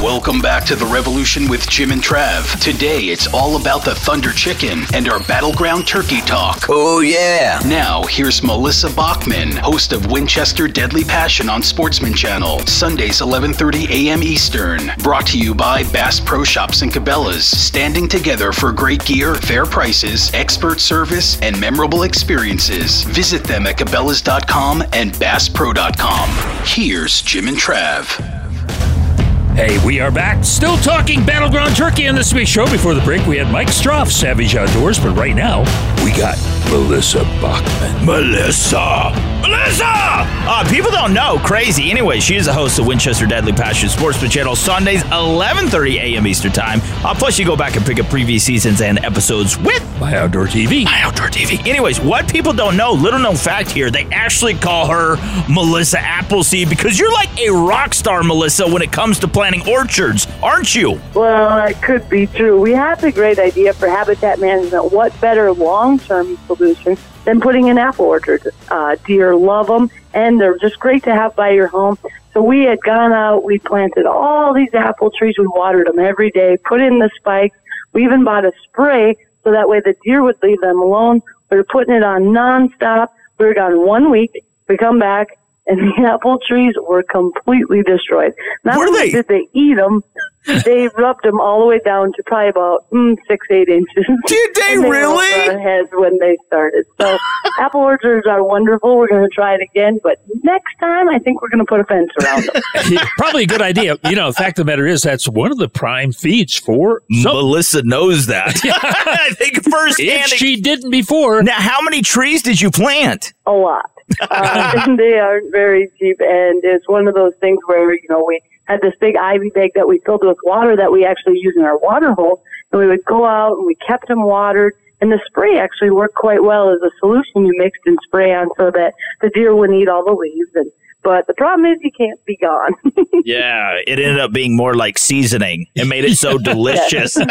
Welcome back to the Revolution with Jim and Trav. Today it's all about the Thunder Chicken and our Battleground Turkey Talk. Oh, yeah. Now, here's Melissa Bachman, host of Winchester Deadly Passion on Sportsman Channel, Sundays 11:30 a.m. Eastern. Brought to you by Bass Pro Shops and Cabela's, standing together for great gear, fair prices, expert service, and memorable experiences. Visit them at cabela's.com and basspro.com. Here's Jim and Trav. Hey, we are back. Still talking Battleground Turkey on this week's show. Before the break, we had Mike Stroff, Savage Outdoors, but right now, we got Melissa Bachman. Melissa! Melissa! Uh, people don't know. Crazy. Anyway, she is the host of Winchester Deadly Passion Sportsman Channel Sundays, 11.30 a.m. Eastern Time. Uh, plus, you go back and pick up previous seasons and episodes with My Outdoor TV. My Outdoor TV. Anyways, what people don't know, little known fact here, they actually call her Melissa Appleseed because you're like a rock star, Melissa, when it comes to planting orchards, aren't you? Well, it could be true. We have the great idea for habitat management. What better long-term solution than putting in apple orchards? Uh, deer love them, and they're just great to have by your home. So we had gone out, we planted all these apple trees, we watered them every day, put in the spikes. We even bought a spray so that way the deer would leave them alone. We were putting it on nonstop. We were gone one week. We come back, and the apple trees were completely destroyed. Not Were only they? did they eat them, they <laughs> rubbed them all the way down to probably about mm, six, eight inches. Did they <laughs> And were really? over our heads when they started. So <laughs> apple orchards are wonderful. We're going to try it again, but next time I think we're going to put a fence around them. Probably a good idea. You know, the fact of the matter is that's one of the prime feeds for some. Melissa knows that. I think firsthand. If she didn't before. Now, how many trees did you plant? a lot. Uh, <laughs> they aren't very cheap, and it's one of those things where you know we had this big ivy bag that we filled with water that we actually use in our water hole, and we would go out and we kept them watered. And the spray actually worked quite well as a solution you mixed and spray on so that the deer wouldn't eat all the leaves. And but the problem is you can't be gone. <laughs> Yeah, it ended up being more like seasoning. It made it so <laughs> delicious. <laughs> All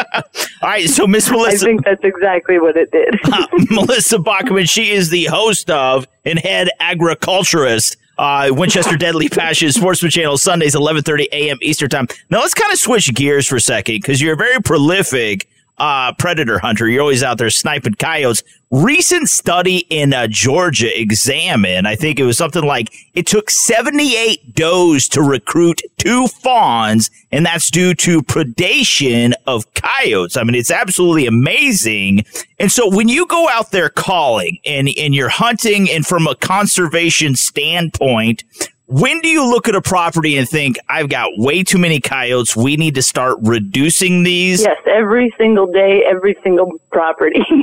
right, so Miss Melissa. I think that's exactly what it did. uh, Melissa Bachman, she is the host of and head agriculturist. Uh, Winchester Deadly Passion Sportsman Channel Sundays 11:30 a.m. Eastern Time. Now let's kind of switch gears for a second because you're very prolific uh, predator hunter. You're always out there sniping coyotes. Recent study in uh, Georgia examined, I think it was something like it took 78 does to recruit two fawns, and that's due to predation of coyotes. I mean, it's absolutely amazing. And so when you go out there calling and, and you're hunting and from a conservation standpoint, when do you look at a property and think, I've got way too many coyotes. We need to start reducing these? yes, every single day, every single property. <laughs>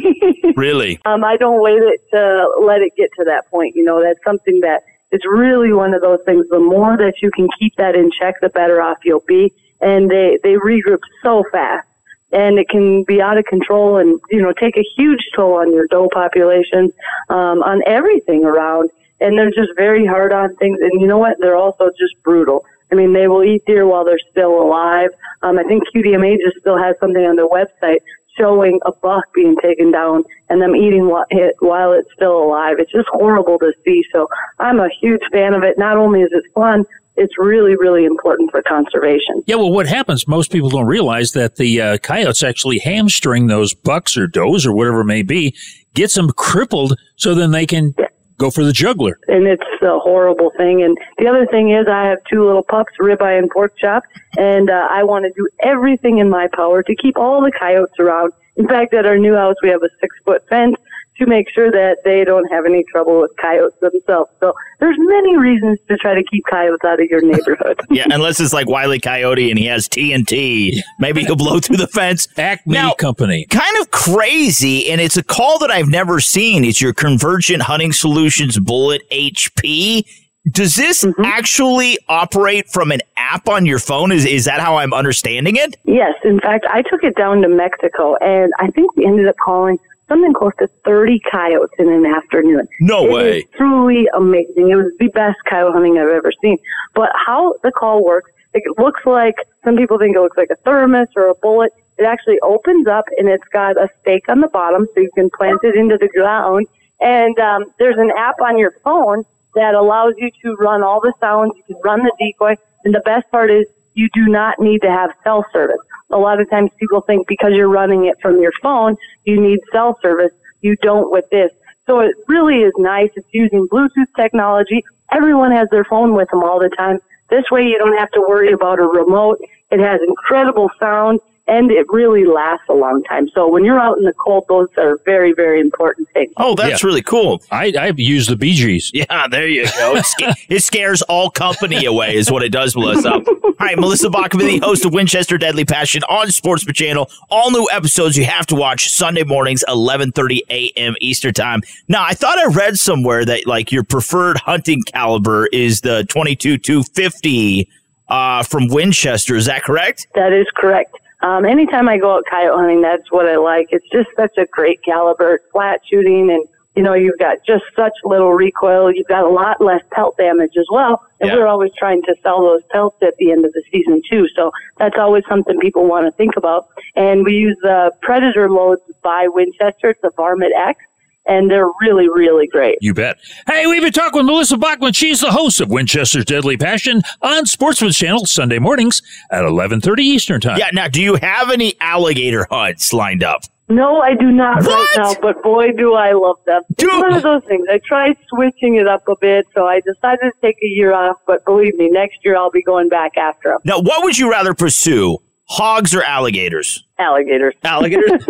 Really? Um, I don't wait it to let it get to that point. You know, that's something that is really one of those things. The more that you can keep that in check, the better off you'll be. And they, they regroup so fast. And it can be out of control and, you know, take a huge toll on your doe population, um, on everything around. And they're just very hard on things. And you know what? They're also just brutal. I mean, they will eat deer while they're still alive. Um, I think QDMA just still has something on their website showing a buck being taken down and them eating it while it's still alive. It's just horrible to see. So I'm a huge fan of it. Not only is it fun, it's really, really important for conservation. Yeah, well, what happens, most people don't realize that the uh, coyotes actually hamstring those bucks or does or whatever it may be, gets them crippled so then they can go for the juggler. and it's a horrible thing. And the other thing is, I have two little pups, ribeye and pork chop, and uh, I want to do everything in my power to keep all the coyotes around. In fact, at our new house, we have a six foot fence to make sure that they don't have any trouble with coyotes themselves. So there's many reasons to try to keep coyotes out of your neighborhood. <laughs> yeah, unless it's like Wiley Coyote and he has TNT, maybe he'll blow through the fence. Acme Company. Kind of crazy, and it's a call that I've never seen. It's your Convergent Hunting Solutions Bullet HP. Does this Mm-hmm. actually operate from an app on your phone? Is is that how I'm understanding it? Yes, in fact, I took it down to Mexico, and I think we ended up calling something close to 30 coyotes in an afternoon. No It way. truly amazing. It was the best coyote hunting I've ever seen. But how the call works, it looks like some people think it looks like a thermos or a bullet. It actually opens up and it's got a stake on the bottom, so you can plant it into the ground. And um, there's an app on your phone that allows you to run all the sounds. You can run the decoy, and the best part is you do not need to have cell service. A lot of times people think because you're running it from your phone, you need cell service. You don't with this. So it really is nice. It's using Bluetooth technology. Everyone has their phone with them all the time. This way you don't have to worry about a remote. It has incredible sound and it really lasts a long time. So when you're out in the cold, those are very, very important things. Oh, that's really cool. I, I've used the Bee Gees. <laughs> Yeah, there you go. It, sca- it scares all company away, is what it does, Melissa. <laughs> All right, Melissa Bachman, the host of Winchester Deadly Passion on Sportsman Channel. All new episodes you have to watch Sunday mornings, 11.30 a.m. Eastern Time. Now, I thought I read somewhere that, like, your preferred hunting caliber is the 22-250 uh, from Winchester. Is that correct? That is correct. Um, anytime I go out coyote hunting, that's what I like. It's just such a great caliber, flat shooting, and you know you've got just such little recoil. You've got a lot less pelt damage as well. And we're always trying to sell those pelts at the end of the season too. So that's always something people want to think about. And we use the Predator loads by Winchester. It's the Varmint X, and they're really, really great. You bet. Hey, we've been talking with Melissa Bachman. She's the host of Winchester's Deadly Passion on Sportsman's Channel Sunday mornings at 11:30 Eastern Time. Yeah, now, do you have any alligator hunts lined up? No, I do not right now, but boy, do I love them. It's one of those things. I tried switching it up a bit, so I decided to take a year off, but believe me, next year I'll be going back after them. Now, what would you rather pursue, hogs or alligators? Alligators. Alligators? <laughs> <laughs>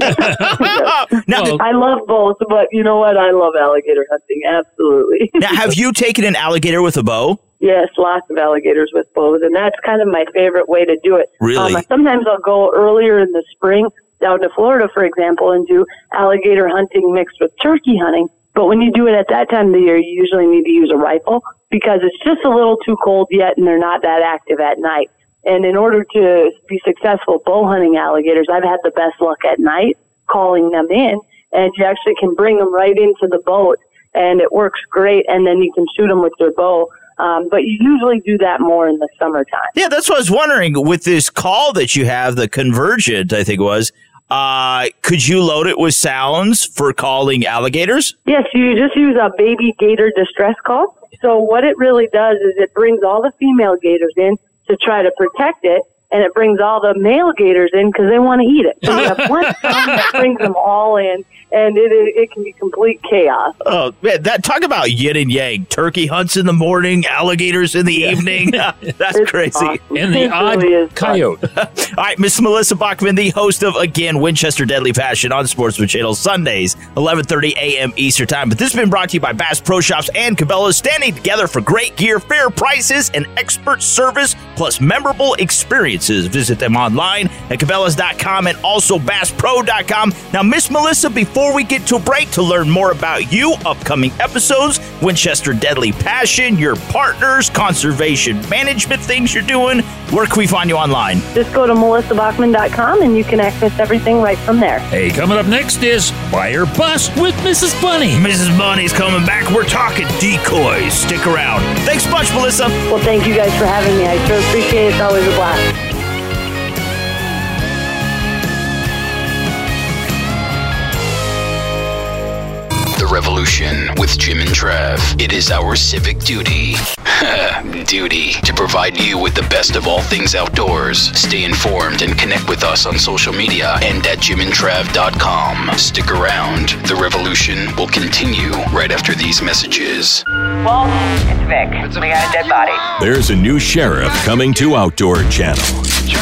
now, I love both, but you know what? I love alligator hunting. Absolutely. <laughs> now, have you taken an alligator with a bow? Yes, lots of alligators with bows, and that's kind of my favorite way to do it. Really? Um, sometimes I'll go earlier in the spring down to Florida, for example, and do alligator hunting mixed with turkey hunting. But when you do it at that time of the year, you usually need to use a rifle because it's just a little too cold yet, and they're not that active at night. And in order to be successful bow hunting alligators, I've had the best luck at night calling them in, and you actually can bring them right into the boat, and it works great. And then you can shoot them with your bow. Um, but you usually do that more in the summertime. Yeah, that's what I was wondering. With this call that you have, the Convergent, I think it was, uh, could you load it with sounds for calling alligators? Yes, you just use a baby gator distress call. So what it really does is it brings all the female gators in to try to protect it, and it brings all the male gators in because they want to eat it. So you have one <laughs> that brings them all in, and it, it, it can be complete chaos. Oh man, that talk about yin and yang. Turkey hunts in the morning, alligators in the evening. <laughs> <laughs> That's crazy. awesome. And the It odd really coyote. <laughs> All right, Miss Melissa Bachman, the host of again Winchester Deadly Passion on Sportsman Channel Sundays, 11:30 a.m. Eastern Time. But this has been brought to you by Bass Pro Shops and Cabela's, standing together for great gear, fair prices, and expert service, plus memorable experiences. Visit them online at Cabela's.com and also BassPro.com. Now, Miss Melissa, before we get to a break, to learn more about you, upcoming episodes, Winchester Deadly Passion, your partners, conservation management things you're doing, where can we find you online? Just go to melissabachman.com and you can access everything right from there. Hey, coming up next is Buy or Bust with Mrs. Bunny. Mrs. Bunny's coming back. We're talking decoys. Stick around. Thanks much, Melissa. Well, thank you guys for having me. I sure appreciate it. It's always a blast. Revolution with Jim and Trav. It is our civic duty <laughs> duty to provide you with the best of all things outdoors. Stay informed and connect with us on social media and at jimandtrav.com. Stick around. The revolution will continue right after these messages. Walt, it's Vic. We got a dead body. There's a new sheriff coming to Outdoor Channel.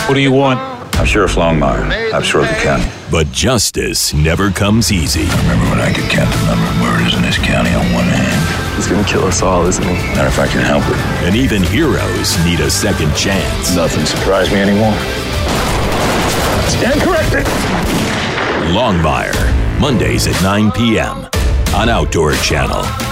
What do you want? I'm Sheriff Longmire. I've served the county. But justice never comes easy. I remember when I could count the number of murders in this county on one hand. He's gonna kill us all, isn't he? Not if I can help it. And even heroes need a second chance. Nothing surprised me anymore. Stand corrected. Longmire, Mondays at 9 p.m. on Outdoor Channel.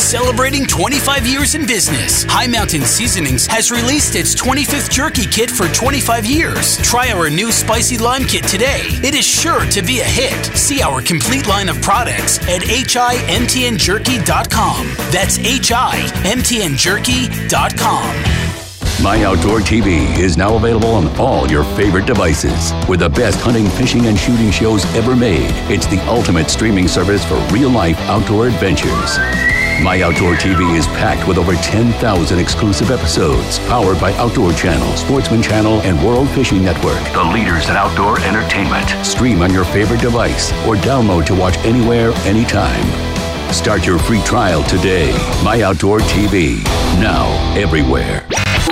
Celebrating 25 years in business, High Mountain Seasonings has released its 25th jerky kit for 25 years. Try our new spicy lime kit today. It is sure to be a hit. See our complete line of products at himtnjerky.com. That's himtnjerky.com. My Outdoor TV is now available on all your favorite devices. With the best hunting, fishing, and shooting shows ever made, it's the ultimate streaming service for real life outdoor adventures. My Outdoor TV is packed with over 10,000 exclusive episodes, powered by Outdoor Channel, Sportsman Channel, and World Fishing Network, the leaders in outdoor entertainment. Stream on your favorite device or download to watch anywhere, anytime. Start your free trial today. My Outdoor TV, now everywhere.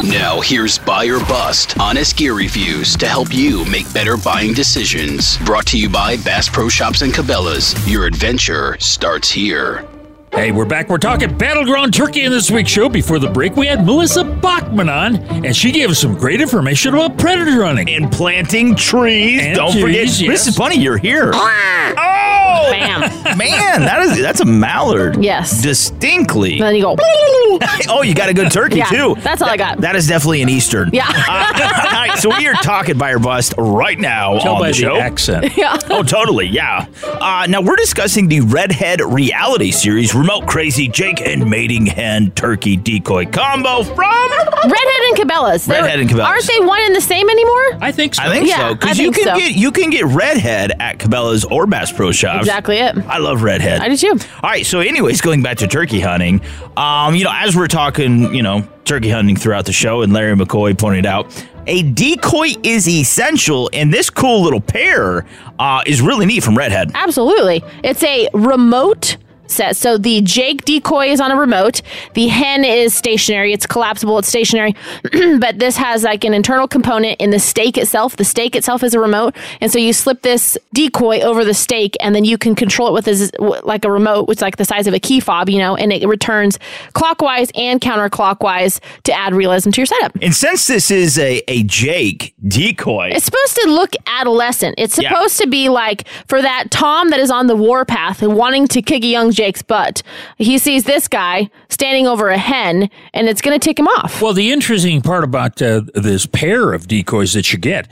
Now, here's Buy or Bust Honest Gear Reviews to help you make better buying decisions. Brought to you by Bass Pro Shops and Cabela's. Your adventure starts here. Hey, we're back. We're talking battleground turkey in this week's show. Before the break, we had Melissa Bachman on, and she gave us some great information about predator hunting and planting trees. And Don't trees, forget, yes. Mrs. Bunny, you're here. oh, Bam. man, that is that's a mallard. Yes. distinctly. And then you go. <laughs> oh, you got a good turkey Yeah, too. that's all I got. That is definitely an Eastern. Yeah. Uh, all right, so we are talking buy or bust right now Tell on by the the show. accent. <laughs> Yeah. Oh, totally. Yeah. Uh, now we're discussing the Redhead reality series, Remote Crazy Jake and Mating Hen Turkey Decoy combo from. Redhead and Cabela's. They're- Redhead and Cabela's. Aren't they one and the same anymore? I think so. I think Yeah, so because you can so. get you can get Redhead at Cabela's or Bass Pro Shops. Exactly it. I love Redhead. I do too. All right, so anyways, going back to turkey hunting, um, you know, as we're talking, you know, turkey hunting throughout the show, and Larry McCoy pointed out, a decoy is essential, and this cool little pair uh, is really neat from Redhead. Absolutely. It's a remote set. So the Jake decoy is on a remote. The hen is stationary. It's collapsible. It's stationary. <clears throat> but this has like an internal component in the stake itself. The stake itself is a remote. And so you slip this decoy over the stake and then you can control it with this, like a remote, which is like the size of a key fob, you know, and it returns clockwise and counterclockwise to add realism to your setup. And since this is a, a Jake decoy, It's supposed to look adolescent. It's Yeah. supposed to be like for that Tom that is on the warpath and wanting to kick a young Jake's butt. He sees this guy standing over a hen and it's going to tick him off. Well, the interesting part about uh, this pair of decoys that you get,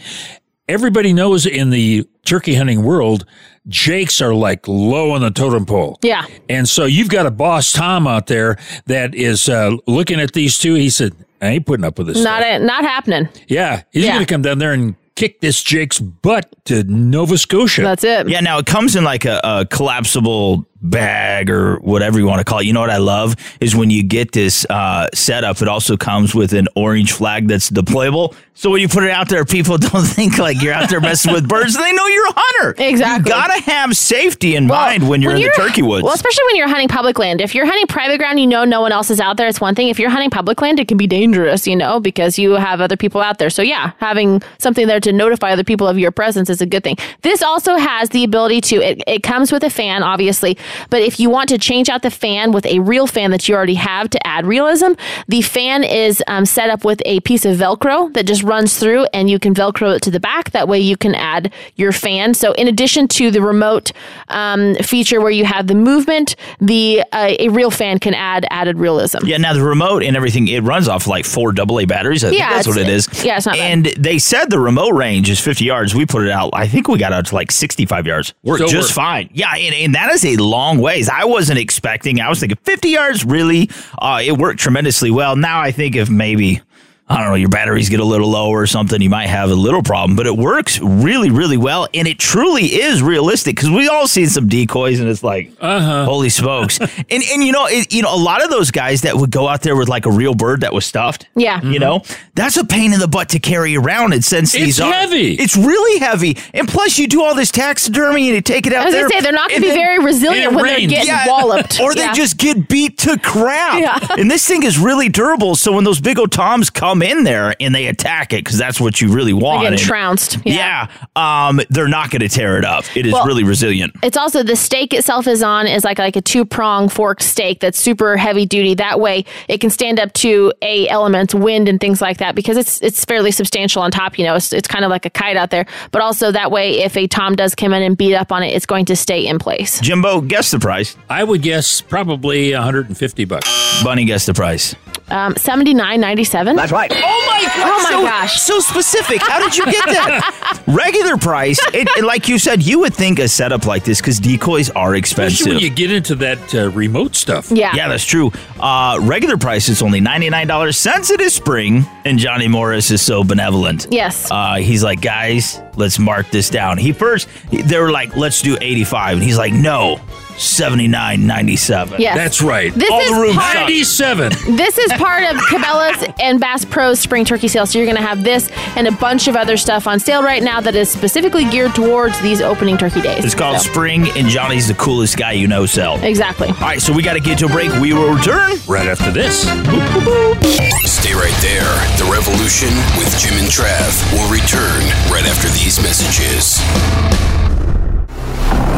everybody knows in the turkey hunting world, jakes are like low on the totem pole. Yeah. And so you've got a boss Tom out there that is uh, looking at these two. He said, I ain't putting up with this. Not a, not happening. Yeah, he's Yeah. going to come down there and kick this Jake's butt to Nova Scotia. That's it. Yeah, now it comes in like a, a collapsible bag or whatever you want to call it. You know what I love is when you get this uh, setup, it also comes with an orange flag that's deployable. So when you put it out there, people <laughs> don't think like you're out there messing with birds. They know you're a hunter. Exactly. You gotta have safety in mind when you're in the turkey woods. Well, especially when you're hunting public land. If you're hunting private ground, you know no one else is out there. It's one thing. If you're hunting public land, it can be dangerous, you know, because you have other people out there. So yeah, having something there to notify other people of your presence is a good thing. This also has the ability to. It, it comes with a fan, obviously, but if you want to change out the fan with a real fan that you already have to add realism, the fan is um, set up with a piece of Velcro that just runs through, and you can Velcro it to the back. That way, you can add your fan. So in addition to the remote um, feature where you have the movement, the uh, a real fan can add added realism. Yeah, now the remote and everything, it runs off like four AA batteries. I think Yeah, that's what it's- yeah, it's not bad. And they said the remote range is 50 yards. We put it out, I think we got out to like 65 yards. Worked So just we're- fine. Yeah, and, and that is a long ways. I wasn't expecting, I was thinking 50 yards, really? Uh, it worked tremendously well. Now I think if maybe I don't know, your batteries get a little low or something, you might have a little problem. But it works really, really well, and it truly is realistic because we all seen some decoys, and it's like, Uh-huh. holy smokes! <laughs> and and you know, it, you know, a lot of those guys that would go out there with like a real bird that was stuffed. Yeah. You know, that's a pain in the butt to carry around. And since It's these are heavy. it's really heavy, and plus you do all this taxidermy and you take it out I was there. gonna say they're not gonna be then- very resilient and it when they're getting Yeah, walloped. or they Yeah. just get beat to crap. Yeah. And this thing is really durable. So when those big old toms come in there and they attack it, because that's what you really want. They're getting and- trounced. Yeah. um, they're not going to tear it up. It is Well- really resilient. It's also the stake itself is on is like like a two prong forked stake that's super heavy duty. That way it can stand up to a elements, wind and things like that because it's it's fairly substantial on top. You know, it's, it's kind of like a kite out there. But also that way, if a tom does come in and beat up on it, it's going to stay in place. Jimbo, guess the price. I would guess probably 150 bucks. Bunny, guess the price. Um, seventy nine ninety seven. That's right. Oh my Oh my so, gosh. So specific. How did you get that? <laughs> Regular price. It, it- like you said, you would think a setup like this because decoys are expensive. Especially when you get into that uh, remote stuff. Yeah. Yeah, that's true. Uh, regular price is only $99 since it is spring, and Johnny Morris is so benevolent. Yes. Uh, he's like, guys, let's mark this down. He first, they were like, let's do 85 And he's like, no, 79.97. Yes. That's right. This All is the rooms part- 97. This is part of Cabela's and Bass Pro's spring turkey sale. So you're going to have this and a bunch of other stuff on sale right now that is specifically geared towards these opening turkey days. It's called So- Spring, and Johnny's the coolest guy you know, sell. Exactly. All right, so we got to get to a break. We will return. Right after this. Stay right there. The Revolution with Jim and Trav will return right after these messages.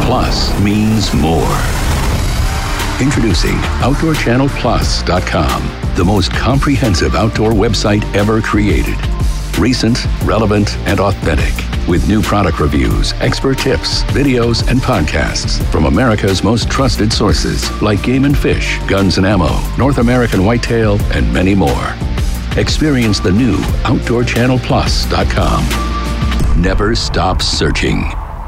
Plus means more. Introducing OutdoorChannelPlus.com, the most comprehensive outdoor website ever created. Recent, relevant, and authentic. With new product reviews, expert tips, videos, and podcasts from America's most trusted sources like Game and Fish, Guns and Ammo, North American Whitetail, and many more. Experience the new OutdoorChannelPlus.com. Never stop searching.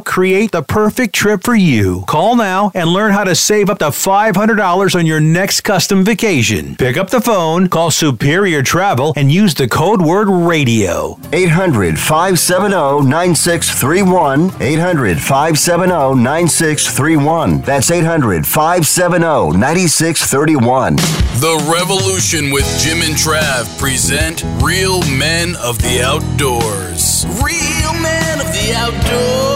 create the perfect trip for you. Call now and learn how to save up to $500 on your next custom vacation. Pick up the phone, call Superior Travel, and use the code word radio. 800 570 9631. 800 570 9631. That's 800 570 9631. The Revolution with Jim and Trav present Real Men of the Outdoors. Real Men of the Outdoors.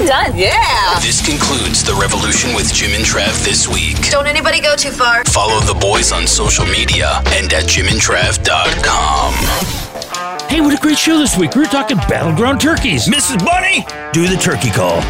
I'm done. Yeah. This concludes the revolution with Jim and Trav this week. Don't anybody go too far. Follow the boys on social media and at jimandtrav.com. Hey, what a great show this week. We were talking battleground turkeys. Mrs. Bunny, do the turkey call.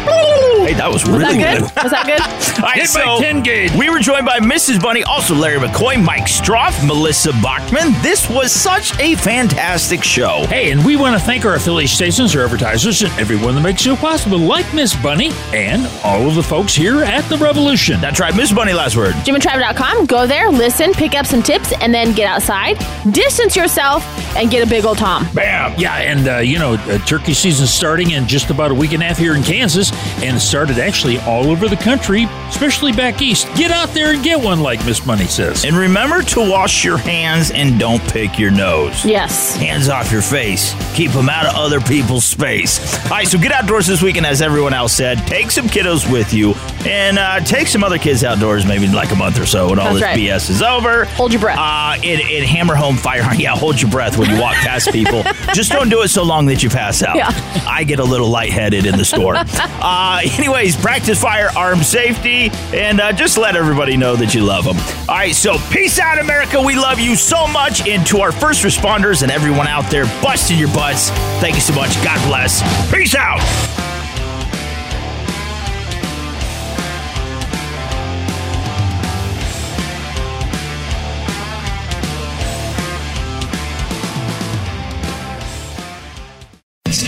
Hey, that was Was really that good. good? Was that good? <laughs> All right, Hit by so 10 gauge. we were joined by Mrs. Bunny, also Larry McCoy, Mike Stroff, Melissa Bachman. This was such a fantastic show. Hey, and we want to thank our affiliate stations, our advertisers, and everyone that makes it possible, like Miss Bunny and all of the folks here at the Revolution. That's right, Miss Bunny, last word. JimandTrav.com. Go there, listen, pick up some tips, and then get outside, distance yourself, and get a big old Tom. Bam! Yeah, and uh, you know, uh, turkey season's starting in just about a week and a half here in Kansas, and it started actually all over the country, especially back east. Get out there and get one, like Miss Bunny says. And remember to wash your hands and don't pick your nose. Yes. Hands off your face. Keep them out of other people's space. All right, so get outdoors this weekend, as everyone else said. Take some kiddos with you and uh, take some other kids outdoors maybe in like a month or so when all That's this right. BS is over. Hold your breath. Uh, and, and hammer home fire. <laughs> Yeah, hold your breath when you walk past <laughs> people. Just don't do it so long that you pass out. Yeah. I get a little lightheaded in the store. <laughs> uh, anyways, practice firearm safety and uh, just let everybody know that you love them. All right, so peace out, America. We love you so much. And to our first responders and everyone out there busting your butts, thank you so much. God bless. Peace out.